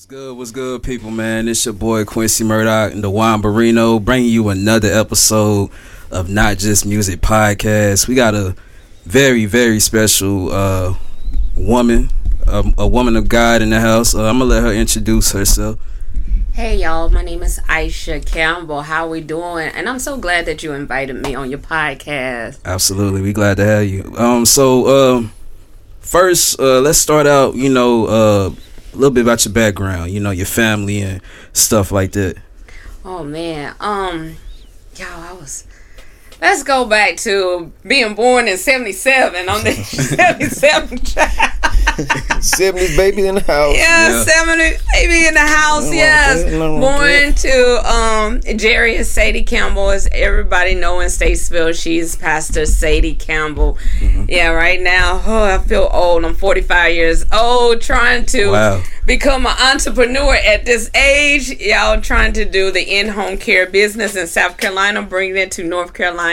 What's good? What's good, people, man? It's your boy Quincy Murdoch and the Duan Barino bringing you another episode of Not Just Music Podcast. We got a very, very special uh, woman, a, a woman of God in the house. Uh, I'm gonna let her introduce herself. Hey y'all, my name is Aisha Campbell. How we doing? And I'm so glad that you invited me on your podcast. Absolutely, we glad to have you. Um, so um, first, uh, let's start out. You know, uh, a little bit about your background. You know, your family and stuff like that. Oh man, um, y'all, I was. Let's go back to being born in '77 on the '77 child. 70s baby in the house. Yeah, Yeah. 70 baby in the house. Nothing Yes, with that, nothing wrong born to um Jerry and Sadie Campbell, as everybody know in Statesville. She's Pastor Sadie Campbell. Mm-hmm. Yeah, right now, oh, I feel old. I'm 45 years old, trying to Wow. become an entrepreneur at this age. Y'all trying to do the in-home care business in South Carolina, bringing it to North Carolina,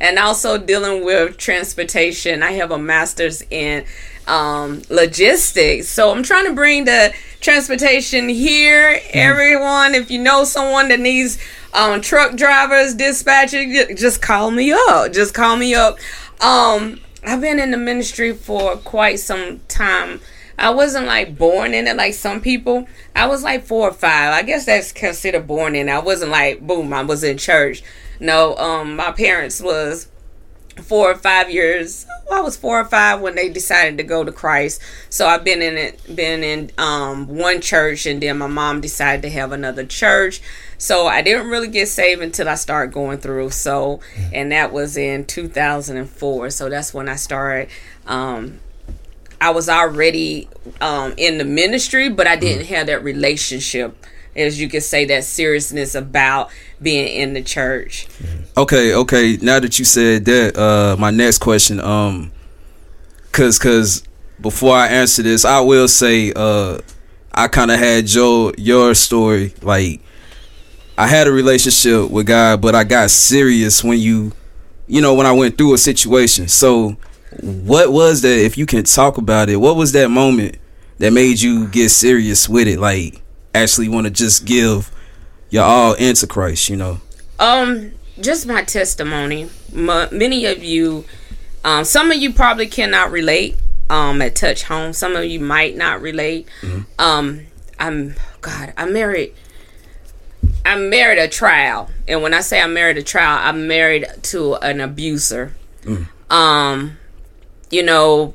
and also dealing with transportation. I have a master's in um, logistics, so I'm trying to bring the transportation here. Everyone, if you know someone that needs um, truck drivers, dispatching, just call me up. Just call me up. Um, I've been in the ministry for quite some time. I wasn't like born in it like some people. I was like four or five. I guess that's considered born in. it. I wasn't like boom. I was in church. No, um, my parents was four or five years. I was four or five when they decided to go to Christ. So I've been in it, been in um, one church, and then my mom decided to have another church. So I didn't really get saved until I started going through. So, and that was in 2004. So that's when I started. Um, I was already um, in the ministry, but I didn't have that relationship, as you could say, that seriousness about being in the church. Okay, okay. Now that you said that, uh, my next question, um, cause, cause before I answer this, I will say, uh, I kind of had your your story. Like, I had a relationship with God, but I got serious when you, you know, when I went through a situation. So, what was that? If you can talk about it, what was that moment that made you get serious with it? Like, actually want to just give your all into Christ, you know? Um, just my testimony. M- many of you, um, some of you probably cannot relate. Um, at Touch Home, some of you might not relate. Um, I'm God. I married. I married a trial, and when I say I married a trial, I'm married to an abuser. Um, you know,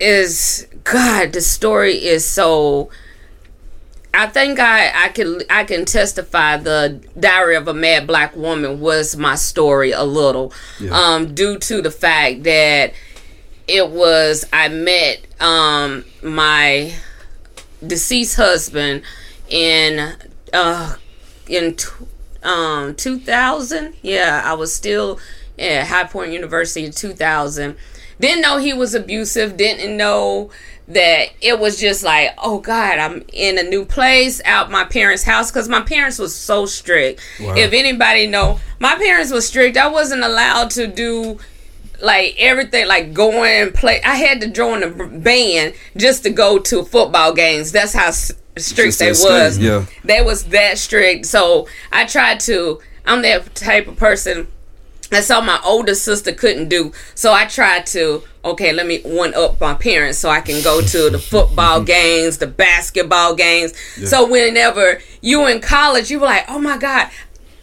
is God. The story is so. I think I I can I can testify the Diary of a Mad Black Woman was my story a little, um, due to the fact that it was I met um my deceased husband in uh in t- um 2000 yeah I was still at High Point University in 2000 didn't know he was abusive didn't know that it was just like oh god I'm in a new place out my parents house because my parents was so strict if anybody know my parents was strict I wasn't allowed to do like everything, like going play. I had to join a band just to go to football games. That's how strict Just they was. yeah. They was that strict. So I tried to. I'm that type of person. That's all my older sister couldn't do. So I tried to. Okay, let me one up my parents so I can go to the football games, the basketball games. So whenever you in college, you were like, oh my god,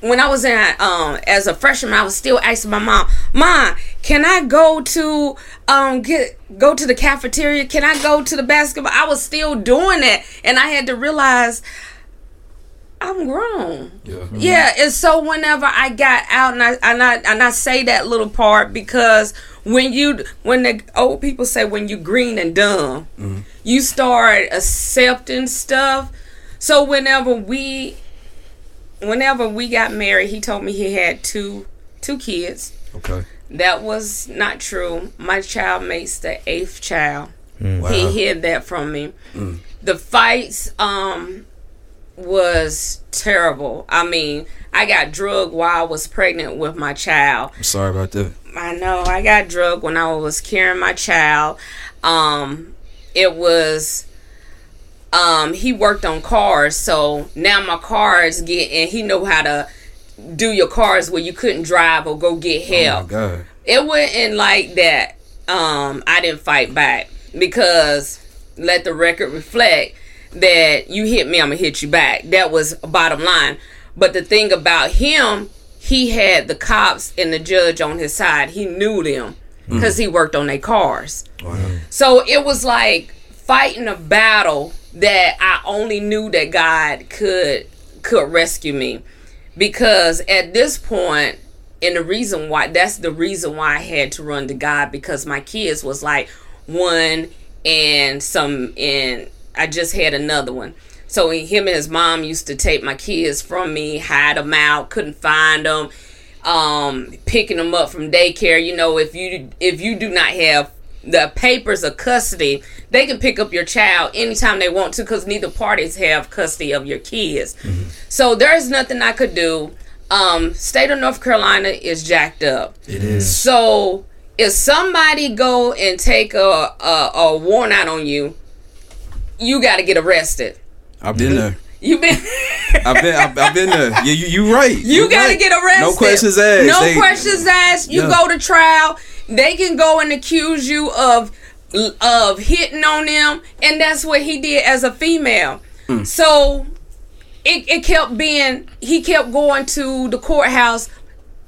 when I was in um as a freshman, I was still asking my mom, "Mom, can I go to um get go to the cafeteria? Can I go to the basketball?" I was still doing that, and I had to realize I'm grown. Yeah. Mm-hmm. Yeah, and so whenever I got out, and I and I and I say that little part because when you when the old people say when you green and dumb, mm-hmm. you start accepting stuff. So whenever we whenever we got married, he told me he had two two kids. Okay. That was not true. My child makes the eighth child. Mm. Wow. He hid that from me. Mm. The fights um was terrible. I mean, I got drugged while I was pregnant with my child. I'm sorry about that. I know I got drugged when I was carrying my child. Um, it was um he worked on cars, so now my car is getting he know how to do your cars where you couldn't drive or go get Oh help god. it wasn't like that. Um, I didn't fight back because let the record reflect that you hit me, I'm gonna hit you back. That was a bottom line. But the thing about him, he had the cops and the judge on his side. He knew them hmm. because he worked on their cars. So it was like fighting a battle that I only knew that God could could rescue me because at this point and the reason why that's the reason why I had to run to God because my kids was like one and some and I just had another one. So him and his mom used to take my kids from me, hide them out, couldn't find them, um, picking them up from daycare. You know, if you if you do not have the papers of custody, they can pick up your child anytime they want to because neither parties have custody of your kids. So there's nothing I could do. Um, state of North Carolina is jacked up. It is. So if somebody go and take a a, a warrant out on you, you got to get arrested. I've been there. You been I've been. I've, I've been there. Yeah, you. You right. you You're got to right. get arrested. No questions asked. No They- questions asked. You Yeah. go to trial. They can go and accuse you of of hitting on them, and that's what he did as a female. Hmm. So it, it kept being he kept going to the courthouse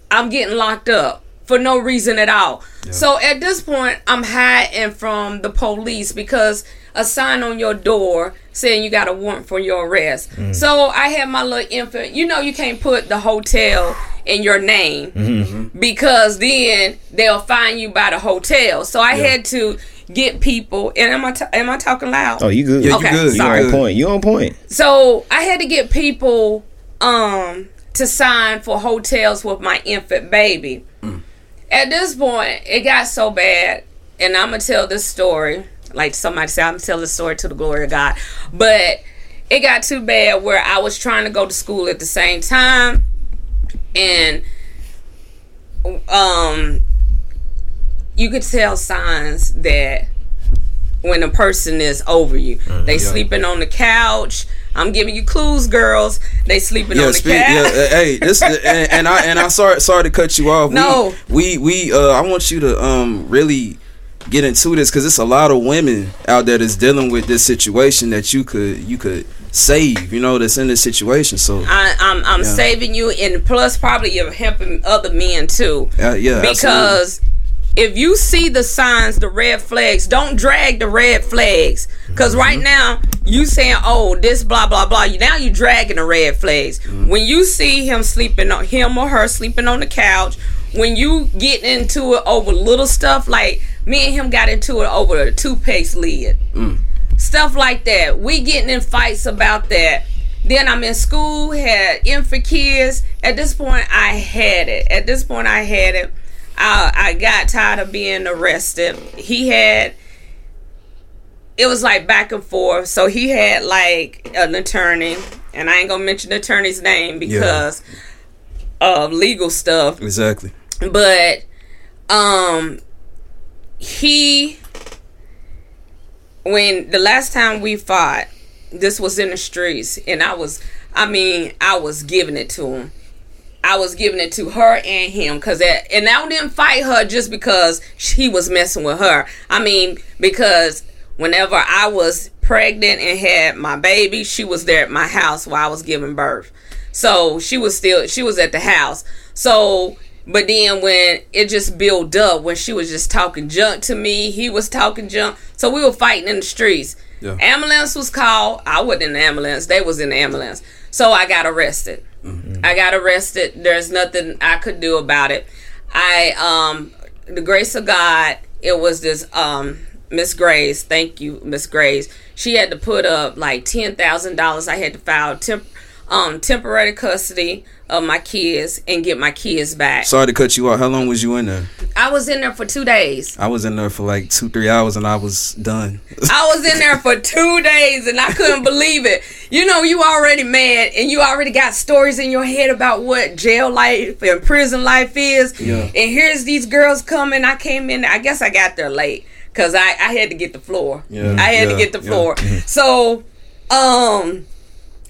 i'm getting locked up for no reason at all so at this point i'm hiding from the police because a sign on your door saying you got a warrant for your arrest mm. so i had my little infant you know you can't put the hotel in your name mm-hmm. Mm-hmm. because then they'll find you by the hotel so i had to get people and am i t- am i talking loud Oh, you good? Yeah, you Okay, good. You sorry. You on point. You on point. so I had to get people um to sign for hotels with my infant baby. Mm. At this point, it got so bad, and I'm gonna tell this story. Like somebody said, I'm gonna tell this story to the glory of God. But it got too bad where I was trying to go to school at the same time, and um, you could tell signs that when a person is over you, they sleeping on the couch. I'm giving you clues, girls. They sleeping Yeah, on the speak, couch. yeah. uh, Hey, this and, and I and I sorry sorry to cut you off. No. we we, we uh I want you to um really get into this because it's a lot of women out there that's dealing with this situation that you could you could save. You know, that's in this situation. So I, I'm I'm Yeah. saving you, and plus probably you're helping other men too. uh, yeah, absolutely. because if you see the signs, the red flags, don't drag the red flags. Because right Mm-hmm. now you saying, "Oh, this blah blah blah." You now you dragging the red flags. Mm-hmm. When you see him sleeping on him or her sleeping on the couch, when you get into it over little stuff like me and him got into it over a toothpaste lid, Mm. stuff like that. We getting in fights about that. Then I'm in school, had infant kids. At this point, I had it. At this point, I had it. I, I got tired of being arrested. He had, it was like back and forth. So he had like an attorney, and I ain't gonna mention the attorney's name because of legal stuff exactly. but um he when the last time we fought this was in the streets and i was i mean i was giving it to him. I was giving it to her and him because that, and i didn't fight her just because he was messing with her. I mean because whenever i was pregnant and had my baby she was there at my house while i was giving birth. So she was still she was at the house. So but then when it just built up when she was just talking junk to me he was talking junk. So we were fighting in the streets. Yeah. ambulance was called. I wasn't in the ambulance. They was in the ambulance. So i got arrested. I got arrested. There's nothing i could do about it. I um the grace of god it was this um miss grace. Thank you miss grace. She had to put up like ten thousand dollars. I had to file temp, um, temporary custody of my kids and get my kids back. Sorry to cut you off. How long was you in there? I was in there for two days. I was in there for like two, three hours, and I was done. I was in there for two days and I couldn't believe it. You know, you already mad and you already got stories in your head about what jail life and prison life is. Yeah. And here's these girls coming. I came in, I guess I got there late because I, I had to get the floor. Yeah, I had to get the yeah. floor. So, um,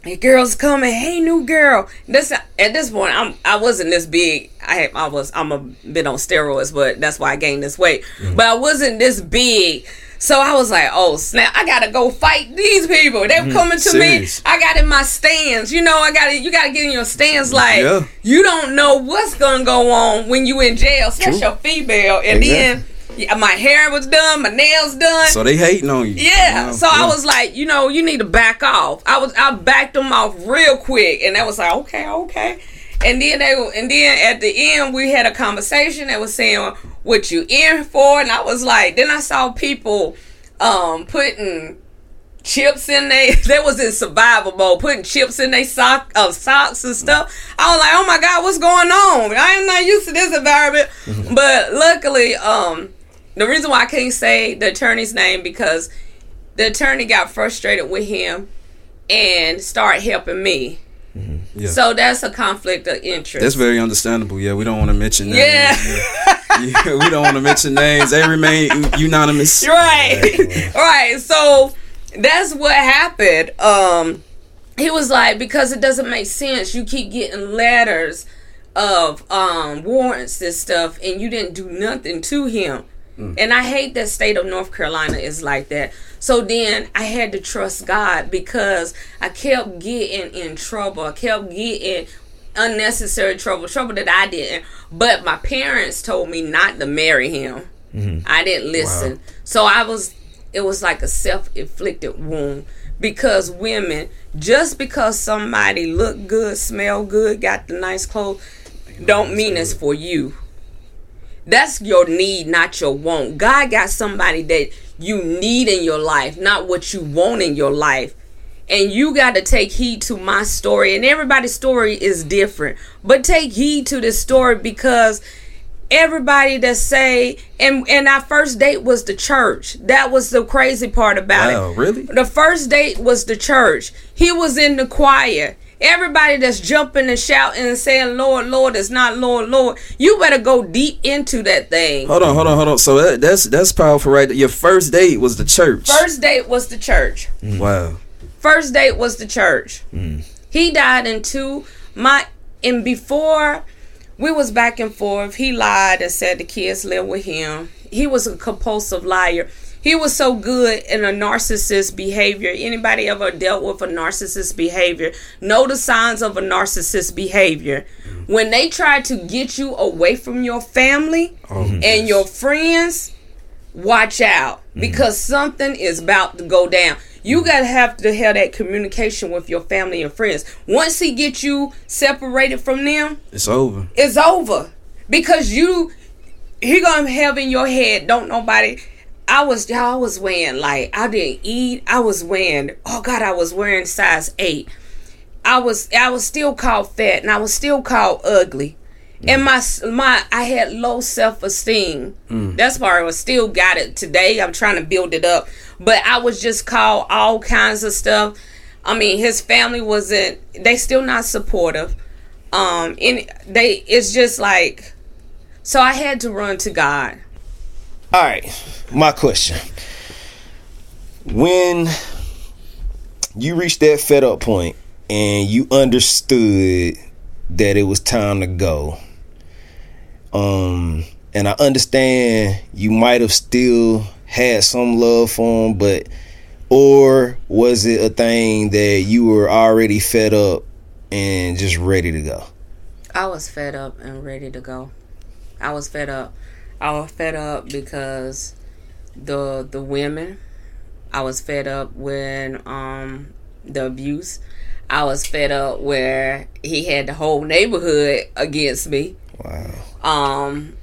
the girls coming, hey new girl. This at this point, I'm I wasn't this big. I I was I'm a bit on steroids, but that's why I gained this weight. Mm-hmm. But I wasn't this big. So I was like, oh snap! I gotta go fight these people. They're mm-hmm. coming to Serious. me. I got in my stands. You know, I got to You got to get in your stands. Like Yeah. you don't know what's gonna go on when you in jail, especially True. female. And then yeah, my hair was done, my nails done. So they hating on you. Yeah. Know? So I was like, you know, you need to back off. I was I backed them off real quick, and that was like, okay, okay. And then they and then at the end we had a conversation that was saying what you in for, and I was like, then I saw people um putting chips in they they was in survival mode putting chips in they sock of socks and stuff i was like oh my god what's going on i am not used to this environment but luckily um the reason why i can't say the attorney's name because the attorney got frustrated with him and started helping me Yeah. so that's a conflict of interest That's very understandable. Yeah, we don't want to mention names. yeah Yeah, we don't want to mention names. They remain unanimous. right right so that's what happened um he was like because it doesn't make sense you keep getting letters of um warrants and stuff and you didn't do nothing to him Mm. and i hate that state of north carolina is like that. So then i had to trust god because i kept getting in trouble. I kept getting unnecessary trouble trouble that i didn't. But my parents told me not to marry him. Mm-hmm. I didn't listen. So I was it was like a self-inflicted wound because women just because somebody look good, smell good, got the nice clothes don't mean it's for you. That's your need, not your want. God got somebody that you need in your life, not what you want in your life. And you got to take heed to my story. And everybody's story is different. But take heed to this story because everybody that say and and our first date was the church that was the crazy part about Wow, it Oh, really? the first date was the church he was in the choir everybody that's jumping and shouting and saying lord lord is not lord lord you better go deep into that thing Hold on, hold on, hold on. So that, that's that's powerful, right? there. Your first date was the church. first date was the church mm. Wow. first date was the church. Mm. He died in two my and before we was back and forth. He lied and said the kids live with him. He was a compulsive liar. He was so good in a narcissist behavior. Anybody ever dealt with a narcissist behavior? Know the signs of a narcissist behavior. When they try to get you away from your family oh, and your friends, watch out mm-hmm. because something is about to go down. You mm-hmm. gotta have to have that communication with your family and friends. Once he gets you separated from them, It's over. it's over because you he gonna have in your head. Don't nobody. I was I was wearing like I didn't eat. I was wearing oh god I was wearing size eight. I was I was still called fat and I was still called ugly. And my my I had low self esteem. That's why I was still got it today. I'm trying to build it up, but I was just called all kinds of stuff. I mean, his family wasn't. They still not supportive. Um, and they it's just like, so I had to run to God. All right, my question. When you reached that fed up point and you understood that it was time to go, um, and I understand you might have still had some love for him, but or was it a thing that you were already fed up and just ready to go? I was fed up and ready to go. I was fed up. I was fed up because the the women. I was fed up when um the abuse. I was fed up where he had the whole neighborhood against me. Wow. Um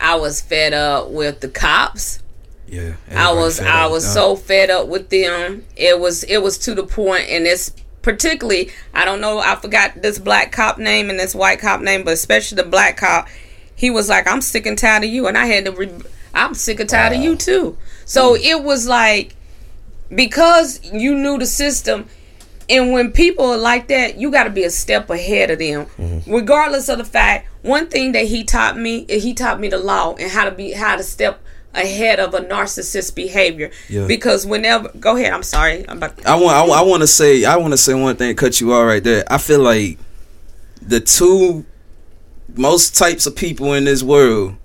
I was fed up with the cops. Yeah, I was I was Uh, so fed up with them. It was it was to the point, and it's particularly I don't know. I forgot this black cop name and this white cop name, but especially the black cop. He was like, "I'm sick and tired of you," and I had to. Re- I'm sick and tired of you too. So hmm. it was like because you knew the system. And when people are like that, you got to be a step ahead of them, mm-hmm. regardless of the fact. One thing that he taught me, he taught me the law and how to be, how to step ahead of a narcissist behavior. Yeah. Because whenever, go ahead. I'm sorry. I'm about, I want. I, I want to say. I want to say one thing. Cut you all right there. I feel like the two most types of people in this world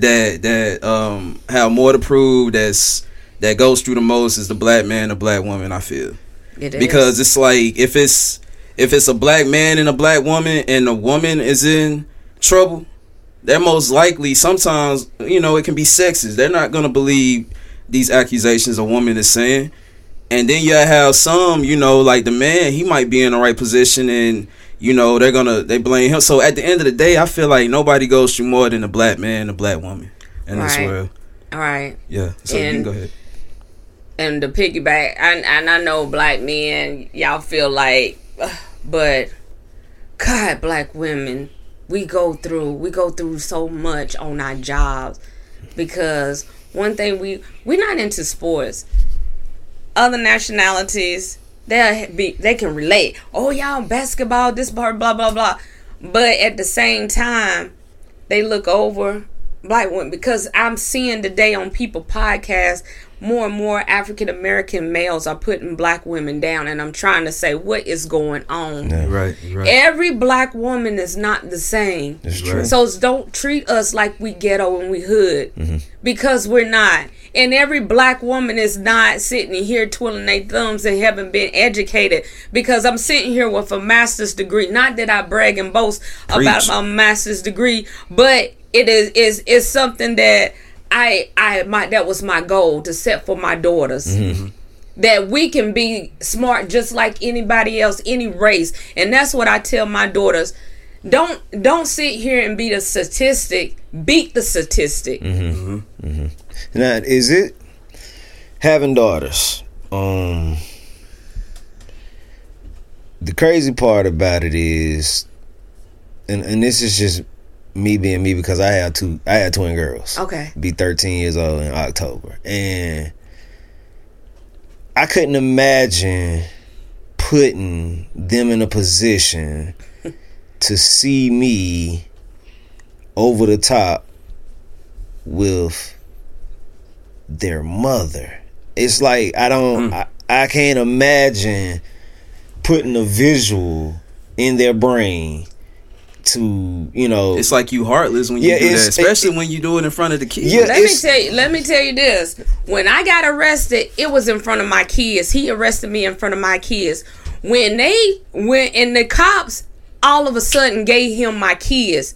that that um have more to prove. That's that goes through the most is the black man, the black woman. I feel it is. because it's like if it's if it's a black man and a black woman and the woman is in trouble they're most likely sometimes you know it can be sexist they're not gonna believe these accusations a woman is saying and then you have some you know like the man he might be in the right position and you know they're gonna they blame him. So at the end of the day i feel like nobody goes through more than a black man and a black woman in this world. All right. yeah. So you can And- go ahead. and the piggyback and, and I know black men y'all feel like but God black women we go through we go through so much on our jobs because one thing we we're not into sports. Other nationalities they be they can relate. Oh y'all basketball this part blah blah blah. But at the same time they look over black women because I'm seeing today on people podcasts more and more African American males are putting black women down and I'm trying to say what is going on. right right Every black woman is not the same. It's true. So don't treat us like we ghetto and we hood mm-hmm. because we're not. And every black woman is not sitting here twiddling their thumbs and haven't been educated because I'm sitting here with a master's degree. Not that I brag and boast about my master's degree, but it is is is something that I I my that was my goal to set for my daughters. Mm-hmm. That we can be smart just like anybody else any race. And that's what i tell my daughters. Don't don't sit here and be the statistic beat the statistic. Mm-hmm. Mm-hmm. Now, is it having daughters? Um, the crazy part about it is, and and this is just me being me because I had two, I had twin girls. okay Be thirteen years old in October, and I couldn't imagine putting them in a position to see me over the top with their mother. It's like I don't hmm. I, I can't imagine putting a visual in their brain to, you know. It's like you heartless when you Yeah, do that, it's- especially when you do it in front of the kids. Yeah, let me tell you let me tell you this. When i got arrested it was in front of my kids. He arrested me in front of my kids. When they went and the cops all of a sudden gave him my kids.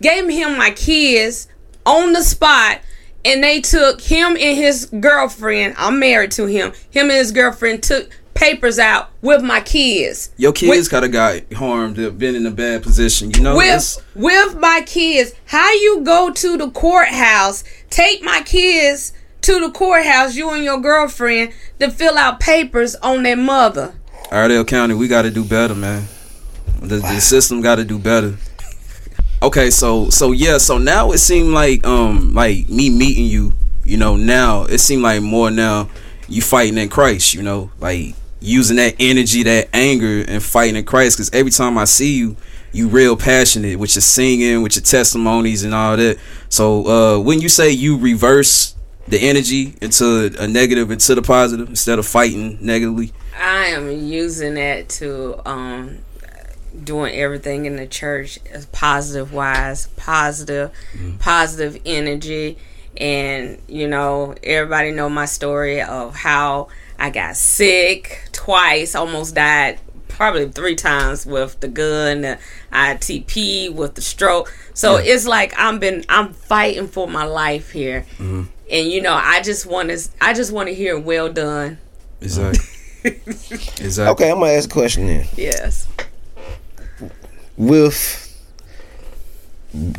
Gave him my kids on the spot and they took him and his girlfriend. I'm married to him. Him and his girlfriend took papers out with my kids Your kids With- could have got harmed, have been in a bad position. You know, with with my kids how you go to the courthouse take my kids to the courthouse you and your girlfriend to fill out papers on their mother Iredell County, we got to do better, man. The, the system got to do better. Okay, so so yeah, so now it seemed like um like me meeting you, you know, now it seemed like more now you fighting in Christ, you know, like using that energy, that anger, and fighting in Christ. Because every time I see you, you real passionate with your singing, with your testimonies, and all that. So uh when you say you reverse the energy into a negative into the positive instead of fighting negatively, I am using that to um doing everything in the church as positive wise, positive, positive energy and you know everybody know my story of how I got sick twice, almost died probably three times with the gun, the ITP, with the stroke. So it's like I'm been I'm fighting for my life here. And you know, I just want to I just want to hear well done. Exactly. exactly. Okay, I'm gonna ask a question then. Yes. With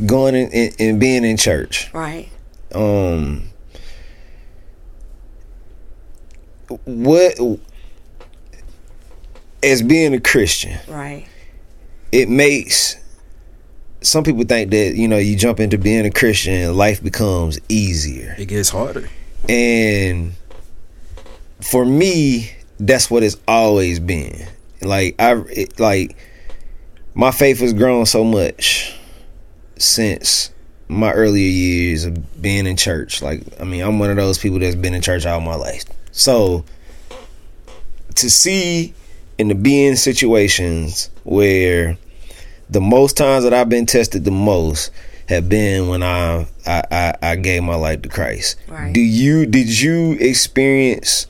going in, in, and being in church, Right. um what as being a Christian, Right. it makes some people think that you know you jump into being a Christian and life becomes easier. It gets harder. And for me, that's what it's always been. Like I it, like my faith has grown so much since my earlier years of being in church. Like I mean, I'm one of those people that's been in church all my life. So to see and to be in situations where the most times that I've been tested the most have been when I I, I, I gave my life to Christ. Right. Do you did you experience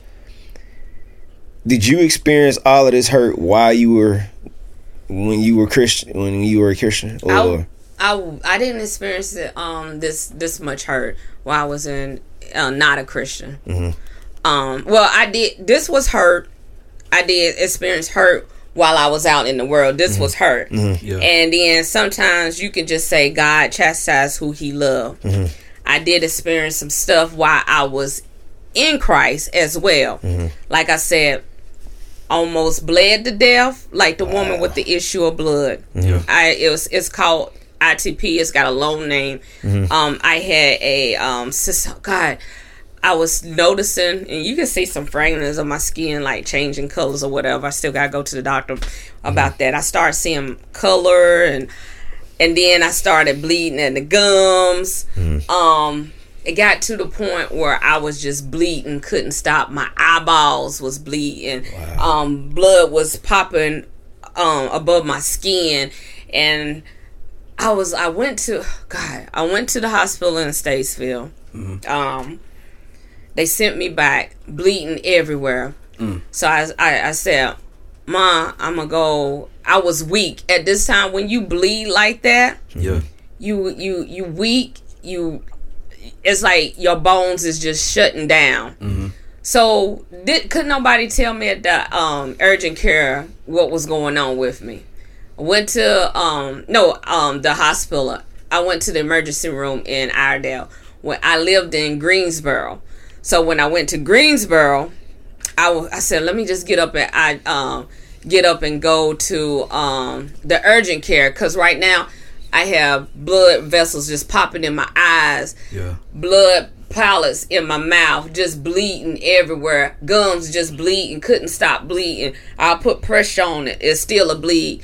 did you experience all of this hurt while you were when you were Christian when you were a Christian or I, I, I didn't experience it, um this this much hurt while I was in uh, not a Christian. Um, well, I did. This was hurt. I did experience hurt while I was out in the world. This mm-hmm. was hurt, mm-hmm. Yeah. and then sometimes you can just say God chastised who He loved. Mm-hmm. I did experience some stuff while I was in Christ as well. Like I said, almost bled to death, like the woman ah. with the issue of blood. I it was it's called ITP. It's got a long name. Um, I had a um, sis- God. I was noticing, and you can see some fragments of my skin like changing colors or whatever. I still gotta go to the doctor about that. I started seeing color, and and then I started bleeding in the gums. Um, it got to the point where I was just bleeding, couldn't stop. My eyeballs was bleeding. Um, blood was popping um above my skin, and I was I went to God. I went to the hospital in Statesville. Um, they sent me back bleeding everywhere. So I, I I said, "Ma, I'm gonna go." I was weak at this time. When you bleed like that, Yeah. you you you weak. You it's like your bones is just shutting down. So did could nobody tell me at the um, urgent care what was going on with me? I went to um no um the hospital. I went to the emergency room in Iredell when I lived in Greensboro. So when I went to Greensboro, I, I said let me just get up and I um get up and go to um the urgent care because right now I have blood vessels just popping in my eyes Yeah. blood pallets in my mouth, just bleeding everywhere. Gums just bleeding, couldn't stop bleeding. I put pressure on it, it's still a bleed.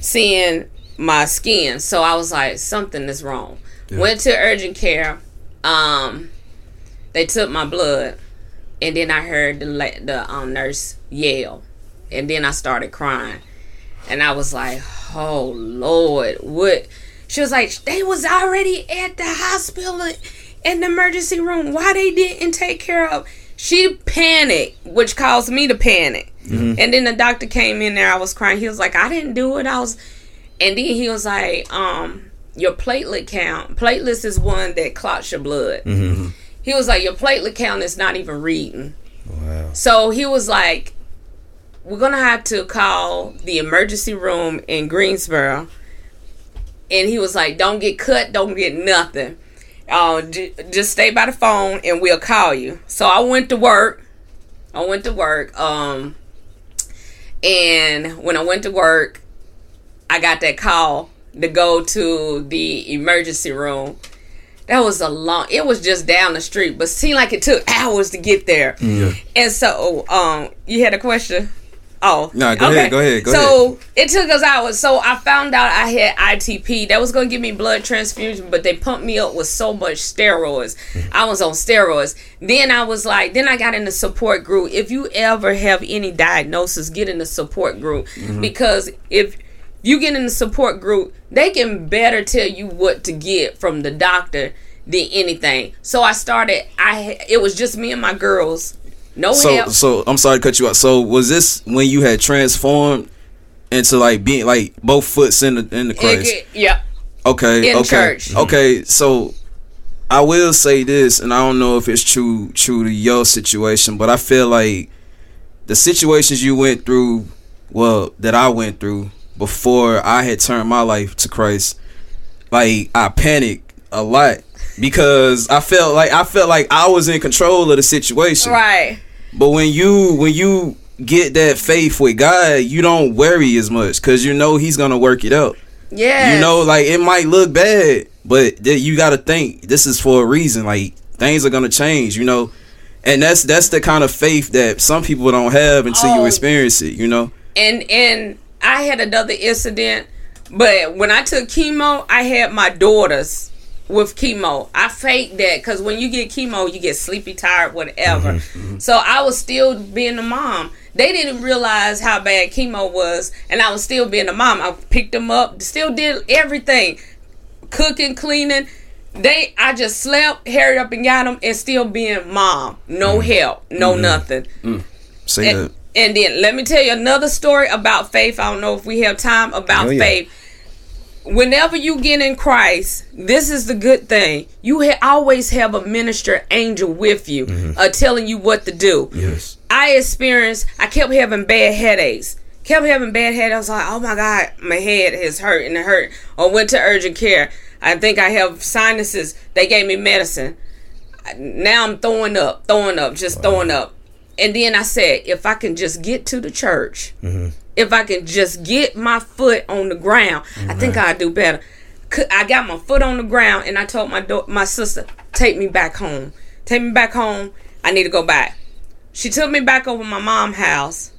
Seeing my skin, so I was like, something is wrong. Went to urgent care. Um, they took my blood, and then I heard the the um, nurse yell, and then I started crying, and I was like, oh Lord, what? She was like, they was already at the hospital in the emergency room. Why they didn't take care of? She panicked, which caused me to panic. And then the doctor came in there. I was crying. He was like, I didn't do it. I was, and then he was like, um, your platelet count. Platelets is one that clots your blood. He was like, your platelet count is not even reading. wow. So he was like, "We're gonna have to call the emergency room in Greensboro." And he was like, "Don't get cut, don't get nothing. Uh, j- just stay by the phone, and we'll call you." So I went to work. I went to work. Um, and when I went to work, I got that call to go to the emergency room. That was a long. It was just down the street, but seemed like it took hours to get there. And so, um, you had a question. Oh, no go ahead, go ahead, go so it took us hours. So I found out I had ITP. That was gonna give me blood transfusion, but they pumped me up with so much steroids. I was on steroids. Then I was like, then I got in the support group. If you ever have any diagnosis, get in the support group because if you get in the support group, they can better tell you what to get from the doctor than anything. So I started. I it was just me and my girls. No So help. so I'm sorry to cut you out. So was this when you had transformed into like being like both foots in the in the Christ? It- yeah. Okay. In okay. church. Mm-hmm. Okay. So I will say this, and I don't know if it's true true to your situation, but I feel like the situations you went through, well, that I went through before I had turned my life to Christ, like I panicked a lot because I felt like I felt like I was in control of the situation. Right. But when you when you get that faith with God, you don't worry as much because you know He's gonna work it out. Yeah. You know, like it might look bad, but th- you got to think this is for a reason. Like things are gonna change. You know, and that's that's the kind of faith that some people don't have until you Oh. experience it. You know. and and I had another incident, but when I took chemo, I had my daughters with chemo. I faked that because when you get chemo, you get sleepy, tired, whatever. Mm-hmm, mm-hmm. So I was still being a mom. They didn't realize how bad chemo was, and I was still being a mom. I picked them up, still did everything, cooking, cleaning. They, I just slept, hurried up and got them, and still being mom. No mm. help, no mm-hmm. nothing. Mm. Say And, that. And then let me tell you another story about faith. I don't know if we have time about Oh, yeah. faith. Whenever you get in Christ, this is the good thing. You ha- always have a minister angel with you, Mm-hmm. uh, telling you what to do. Yes. I experienced. I kept having bad headaches. Kept having bad headaches. I was like, oh my god, my head is hurt and it hurt. Or went to urgent care. I think I have sinuses. They gave me medicine. Now I'm throwing up, throwing up, just throwing up. And then I said, if I can just get to the church, if I can just get my foot on the ground, I think I'd do better. I got my foot on the ground, and I told my do- my sister, take me back home. Take me back home. I need to go back. She took me back over my mom's house,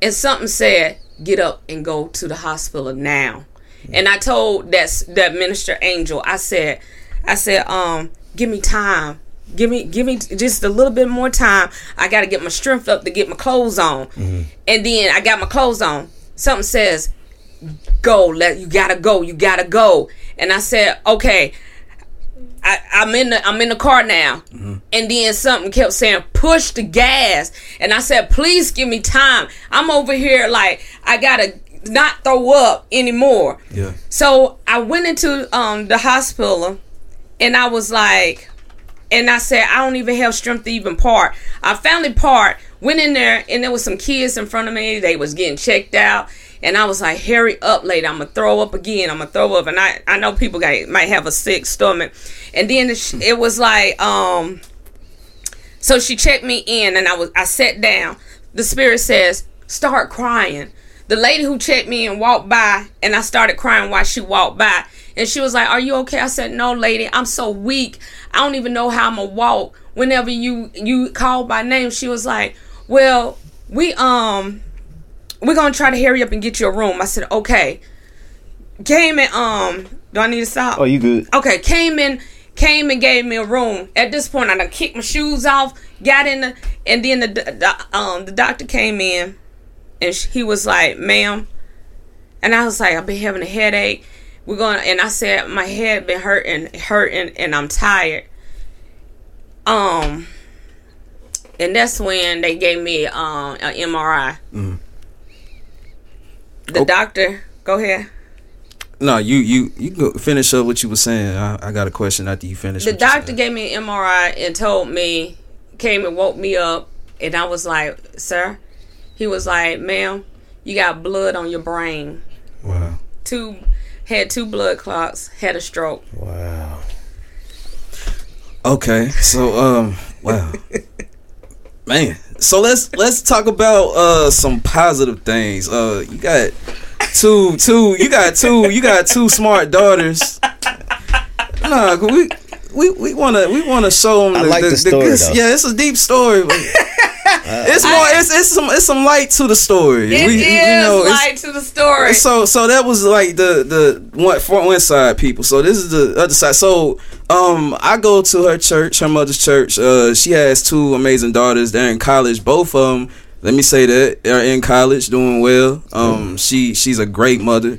and something said, "Get up and go to the hospital now." And I told that that minister angel, I said, I said, um, give me time. Give me, give me just a little bit more time. I got to get my strength up to get my clothes on, and then I got my clothes on. Something says, "Go, let you gotta go, you gotta go." And I said, "Okay." I, I'm in the I'm in the car now, and then something kept saying push the gas, and I said please give me time. I'm over here like I gotta not throw up anymore. Yeah. So I went into um the hospital, and I was like, and I said I don't even have strength to even part. I finally part, went in there, and there was some kids in front of me. They was getting checked out, and I was like, "Hurry up, lady! I'm gonna throw up again. I'm gonna throw up." And I I know people got might have a sick stomach, and then it, it was like um. So she checked me in, and I was I sat down. The spirit says, "Start crying." The lady who checked me and walked by, and I started crying while she walked by. And she was like, "Are you okay?" I said, "No, lady. I'm so weak. I don't even know how I'm gonna walk." Whenever you you called by name, she was like, "Well, we um, we're gonna try to hurry up and get you a room." I said, "Okay." Came and um, do I need to stop? Oh, you good? Okay, came in, came and gave me a room. At this point, I done kicked my shoes off, got in the, and then the, the um the doctor came in, and sh- he was like, "Ma'am," and I was like, "I've been having a headache. We're going," and I said, "My head been hurting, hurting, and I'm tired." Um, and that's when they gave me um an MRI. The Oh. doctor, go ahead. No, you you you go finish up what you were saying. I, I got a question after you finish. the doctor gave me an MRI and told me, came and woke me up, and I was like, "Sir," he was like, "Ma'am, you got blood on your brain. Wow. Two had two blood clots, had a stroke." Wow. Okay, so um, wow, man. So let's let's talk about uh some positive things. Uh, you got two two you got two you got two smart daughters. Nah, we. We, we wanna we wanna show them I the, like the, the story, good- though. yeah it's a deep story but it's more it's, it's some it's some light to the story It is We- you know, light to the story. so so that was like the the one for one side people. So this is the other side. So um I go to her church, her mother's church. Uh she has two amazing daughters. They're in college. Both of them, let me say that, are in college doing well. Um she she's a great mother.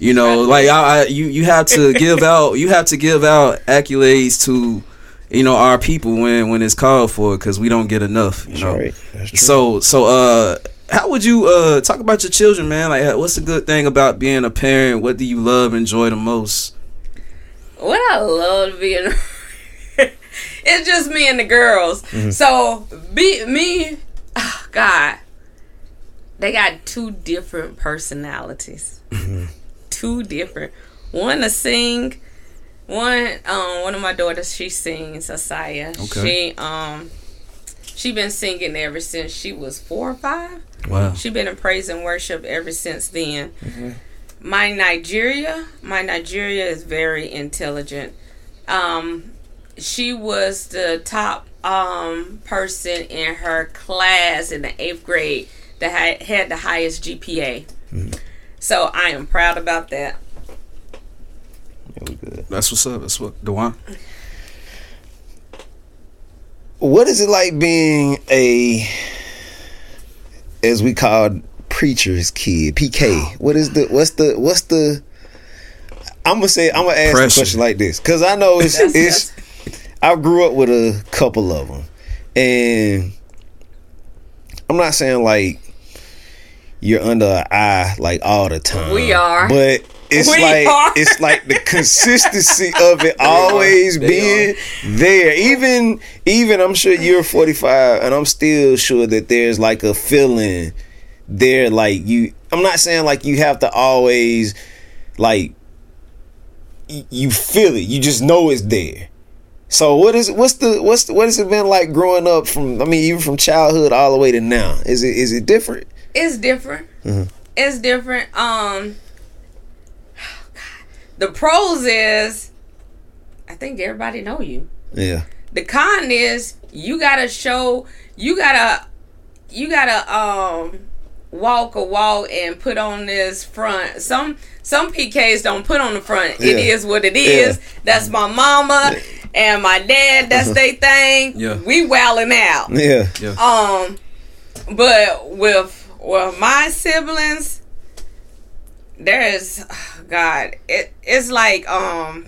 You know, like I, I you you have to give out you have to give out accolades to you know our people when when it's called for because we don't get enough. You That's know, right. That's true. so so uh how would you uh talk about your children, man? Like what's the good thing about being a parent? What do you love, enjoy the most? what I love being it's just me and the girls. So be me oh, God. They got two different personalities. two different. One to sing. One um one of my daughters she sings Ahsia. Okay. She um She been singing ever since she was four or five. Wow. She been in praise and worship ever since then. My Nigeria, my Nigeria is very intelligent. Um, she was the top um person in her class in the eighth grade that had, had the highest GPA. So I am proud about that. Yeah, we good. That's what's up. That's what Duan. What is it like being a, as we call preacher's kid, PK? What is the what's the what's the? I'm gonna say I'm gonna ask Pressure. a question like this because I know it's That's- it's. I grew up with a couple of them, and I'm not saying like you're under an eye like all the time. We are. but it's We like are. it's like the consistency of it always being there. Even even I'm sure you're 45, and I'm still sure that there's like a feeling there. Like you, I'm not saying like you have to always like y- you feel it. You just know it's there. So what is what's the what's the, what has it been like growing up from I mean even from childhood all the way to now? Is it is it different? It's different. It's different. Um, the pros is, I think everybody know you. Yeah. The con is you gotta show, you gotta, you gotta um walk a walk and put on this front. Some some PKs don't put on the front. It Yeah. is what it is. That's my mama and my dad. That's they thing. Yeah. We wilding out. Yeah. Yeah. Um, but with with my siblings, there's God. It it's like um,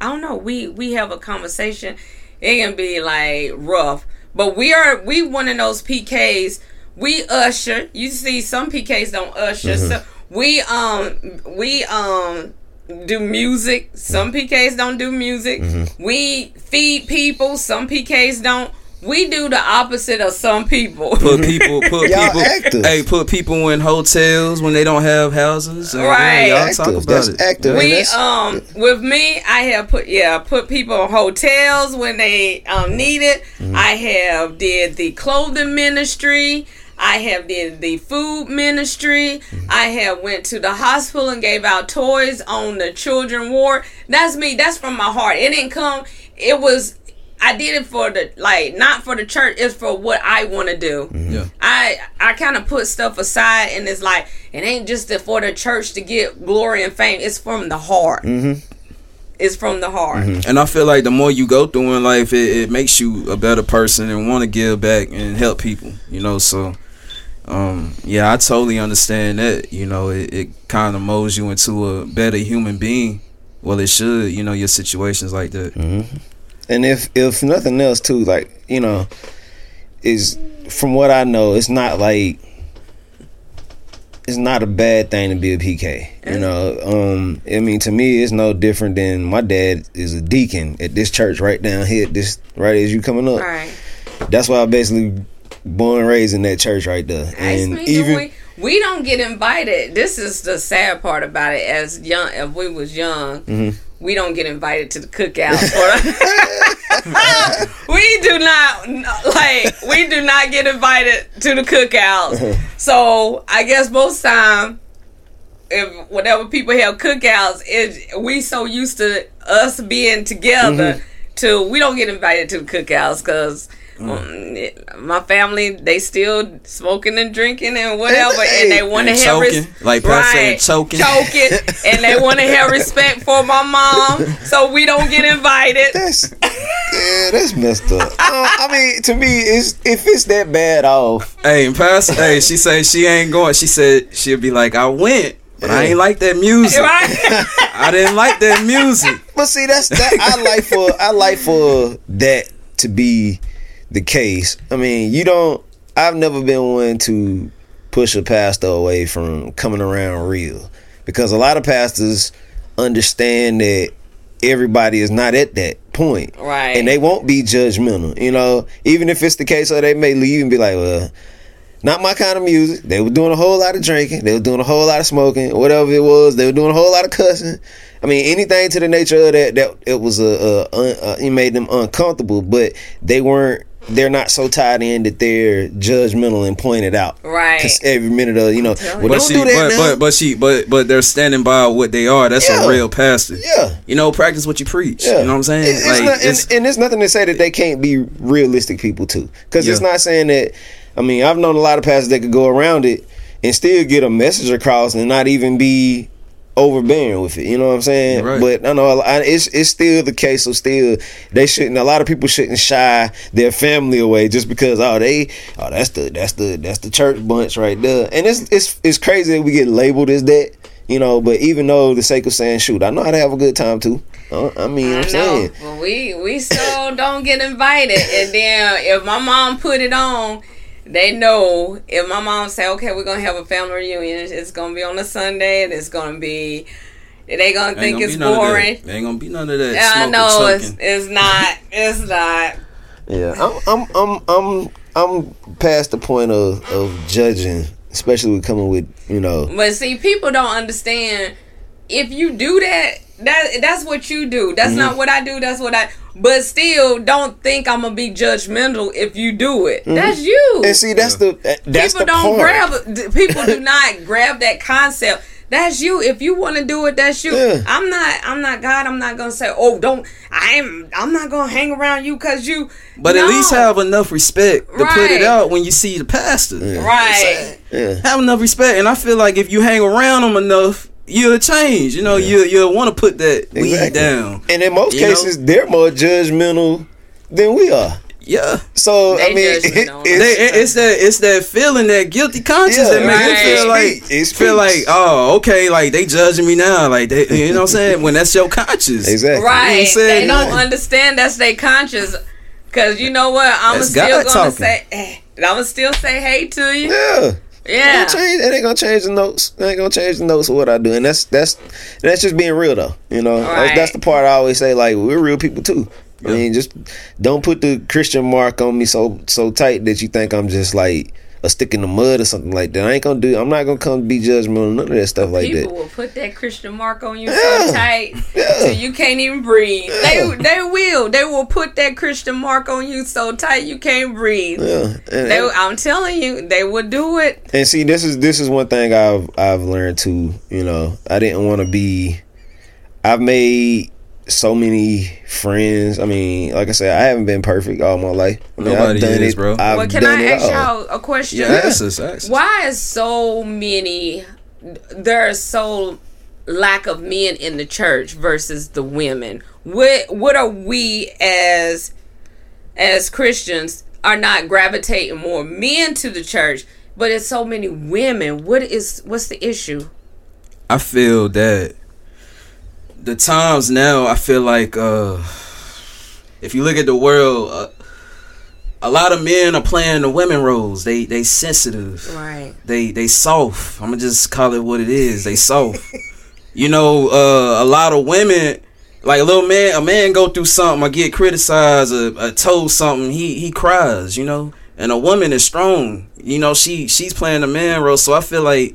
I don't know. We we have a conversation. It can be like rough, but we are we one of those PKs. We usher. You see, some PKs don't usher. So we um we um do music. Some PKs don't do music. We feed people. Some PKs don't. We do the opposite of some people. Put people, put Y'all people, active. hey, put people in hotels when they don't have houses. and, Right. yeah, y'all talk about That's it. active. we that's- um with me i have put yeah put people in hotels when they um need it Mm-hmm. i have did the clothing ministry i have did the food ministry Mm-hmm. i have went to the hospital and gave out toys on the children ward that's me that's from my heart it didn't come it was i did it for the like not for the church it's for what i want to do Yeah. I I kind of put stuff aside, and it's like it ain't just for the church to get glory and fame. It's from the heart. Mm-hmm. It's from the heart. And I feel like the more you go through in life, it, it makes you a better person and want to give back and help people. You know, so um, yeah, I totally understand that. You know, it, it kind of molds you into a better human being. Well, it should. You know, your situations like that. And if if nothing else too, like, you know, is from what I know, it's not like it's not a bad thing to be a PK. You know, um, I mean, to me, it's no different than my dad is a deacon at this church right down here. This right as you coming up. All right. That's why I basically born and raised in that church right there. And even we, we don't get invited. This is the sad part about it. As young, if we was young, Mm-hmm. We don't get invited to the cookout. we do not like. We do not get invited to the cookouts. so I guess most time, if whenever people have cookouts, it we so used to us being together. Mm-hmm. To we don't get invited to the cookouts because Mm. my family they still smoking and drinking and whatever, Hey, and they want to have choking, like Pat said, choking. choking, and they want to have respect for my mom, so we don't get invited. that's yeah, that's messed up. I, I mean, to me, it's if it's that bad off. Hey, Pastor, hey, she said she ain't going. She said she'll be like, I went, but I ain't like that music. Right? I didn't like that music. But see, that's that. I like for I like for that to be the case. I mean, you don't. I've never been one to push a pastor away from coming around real because a lot of pastors understand that everybody is not at that point, Right. And they won't be judgmental. You know, even if it's the case, or they may leave and be like, well. Not my kind of music. They were doing a whole lot of drinking. They were doing a whole lot of smoking. Whatever it was, they were doing a whole lot of cussing. I mean, anything to the nature of that that it was a, a, uh it made them uncomfortable. But they weren't they're not so tied in that they're judgmental and pointed out. Right. Because every minute of you know, well. But don't she, do that but, now. but but she, but but they're standing by what they are. That's Yeah. a real pastor. Yeah. you know, practice what you preach. Yeah. You know what I'm saying? It- It's like, not, it's- and, and there's nothing to say that they can't be realistic people too. Because it's not saying that. I mean, I've known a lot of pastors that could go around it and still get a message across and not even be overbearing with it. You know what I'm saying? Right. But I know I- it's it's still the case. So still, they shouldn't. A lot of people shouldn't shy their family away just because oh they oh that's the that's the that's the church bunch right there. And it's it's it's crazy that we get labeled as that. You know, but even though the sake of saying, shoot, I know how to have a good time too. Uh, I mean, I I'm know. saying, Well, we we still don't get invited, and then if my mom put it on, they know. If my mom say, "Okay, we're gonna have a family reunion," it's gonna be on a Sunday, and it's gonna be. They gonna think gonna it's be none of that. boring. There ain't gonna be none of that. Yeah, I know it's, it's not. It's not. Yeah, I'm I'm I'm I'm I'm past the point of of judging, especially with coming with you know. But see, people don't understand. If you do that, that that's what you do. That's Mm-hmm. not what I do. That's what I. But still, don't think I'm gonna be judgmental if you do it. That's you. Mm-hmm. And see, that's the that's people the don't part. grab people do not grab that concept that's you if you want to do it that's you Yeah. i'm not i'm not god i'm not gonna say oh don't i'm i'm not gonna hang around you because you But at least have enough respect to put it out when you see the pastor. right Yeah, Have enough respect, and I feel like if you hang around them enough, you'll change. You know, you you'll want to put that weed down. And in most You know? cases, they're more judgmental than we are. Yeah. So I mean, judgmental. it's, They, it's that it's that feeling, that guilty conscience Yeah, that make you feel like speaks. It feel like oh okay like they judging me now like they you know what I'm saying when that's your conscience exactly right You said they don't nothing. understand that's their conscience because you know what i'm That's still God gonna talking. say eh, i'm gonna still say hey to you Yeah. Yeah It ain't, it ain't gonna change the notes. It ain't gonna change the notes of what I do, and that's that's that's just being real though. You know, Right. that's, that's the part I always say. Like we're real people too. I mean, just don't put the Christian mark on me so so tight that you think I'm just like a stick in the mud or something like that. I ain't gonna do. I'm not gonna come be judgmental. None of that stuff like People that. will put that Christian mark on you Yeah. so tight Yeah. till you can't even breathe. Yeah. They they will. They will put that Christian mark on you so tight you can't breathe. Yeah, and, They, I'm telling you, they will do it. and see, this is this is one thing I've I've learned too. You know, I didn't want to be. I've made so many friends. I mean, like I said, I haven't been perfect all my life. I mean, Nobody I've done is, it, bro. I've Well, can done I ask y'all a question? yeah ask us. Why is so many? There are so lack of men in the church versus the women. What what are we as as Christians are not gravitating more men to the church, but it's so many women. What is what's the issue? I feel that the times now, I feel like uh if you look at the world, uh, a lot of men are playing the women roles. They they sensitive. Right. They they soft. I'm gonna just call it what it is. They soft. you know, uh, a lot of women, like a little man, a man go through something, or get criticized, or, or told something, he he cries. You know, and a woman is strong. You know, she she's playing the man role. So I feel like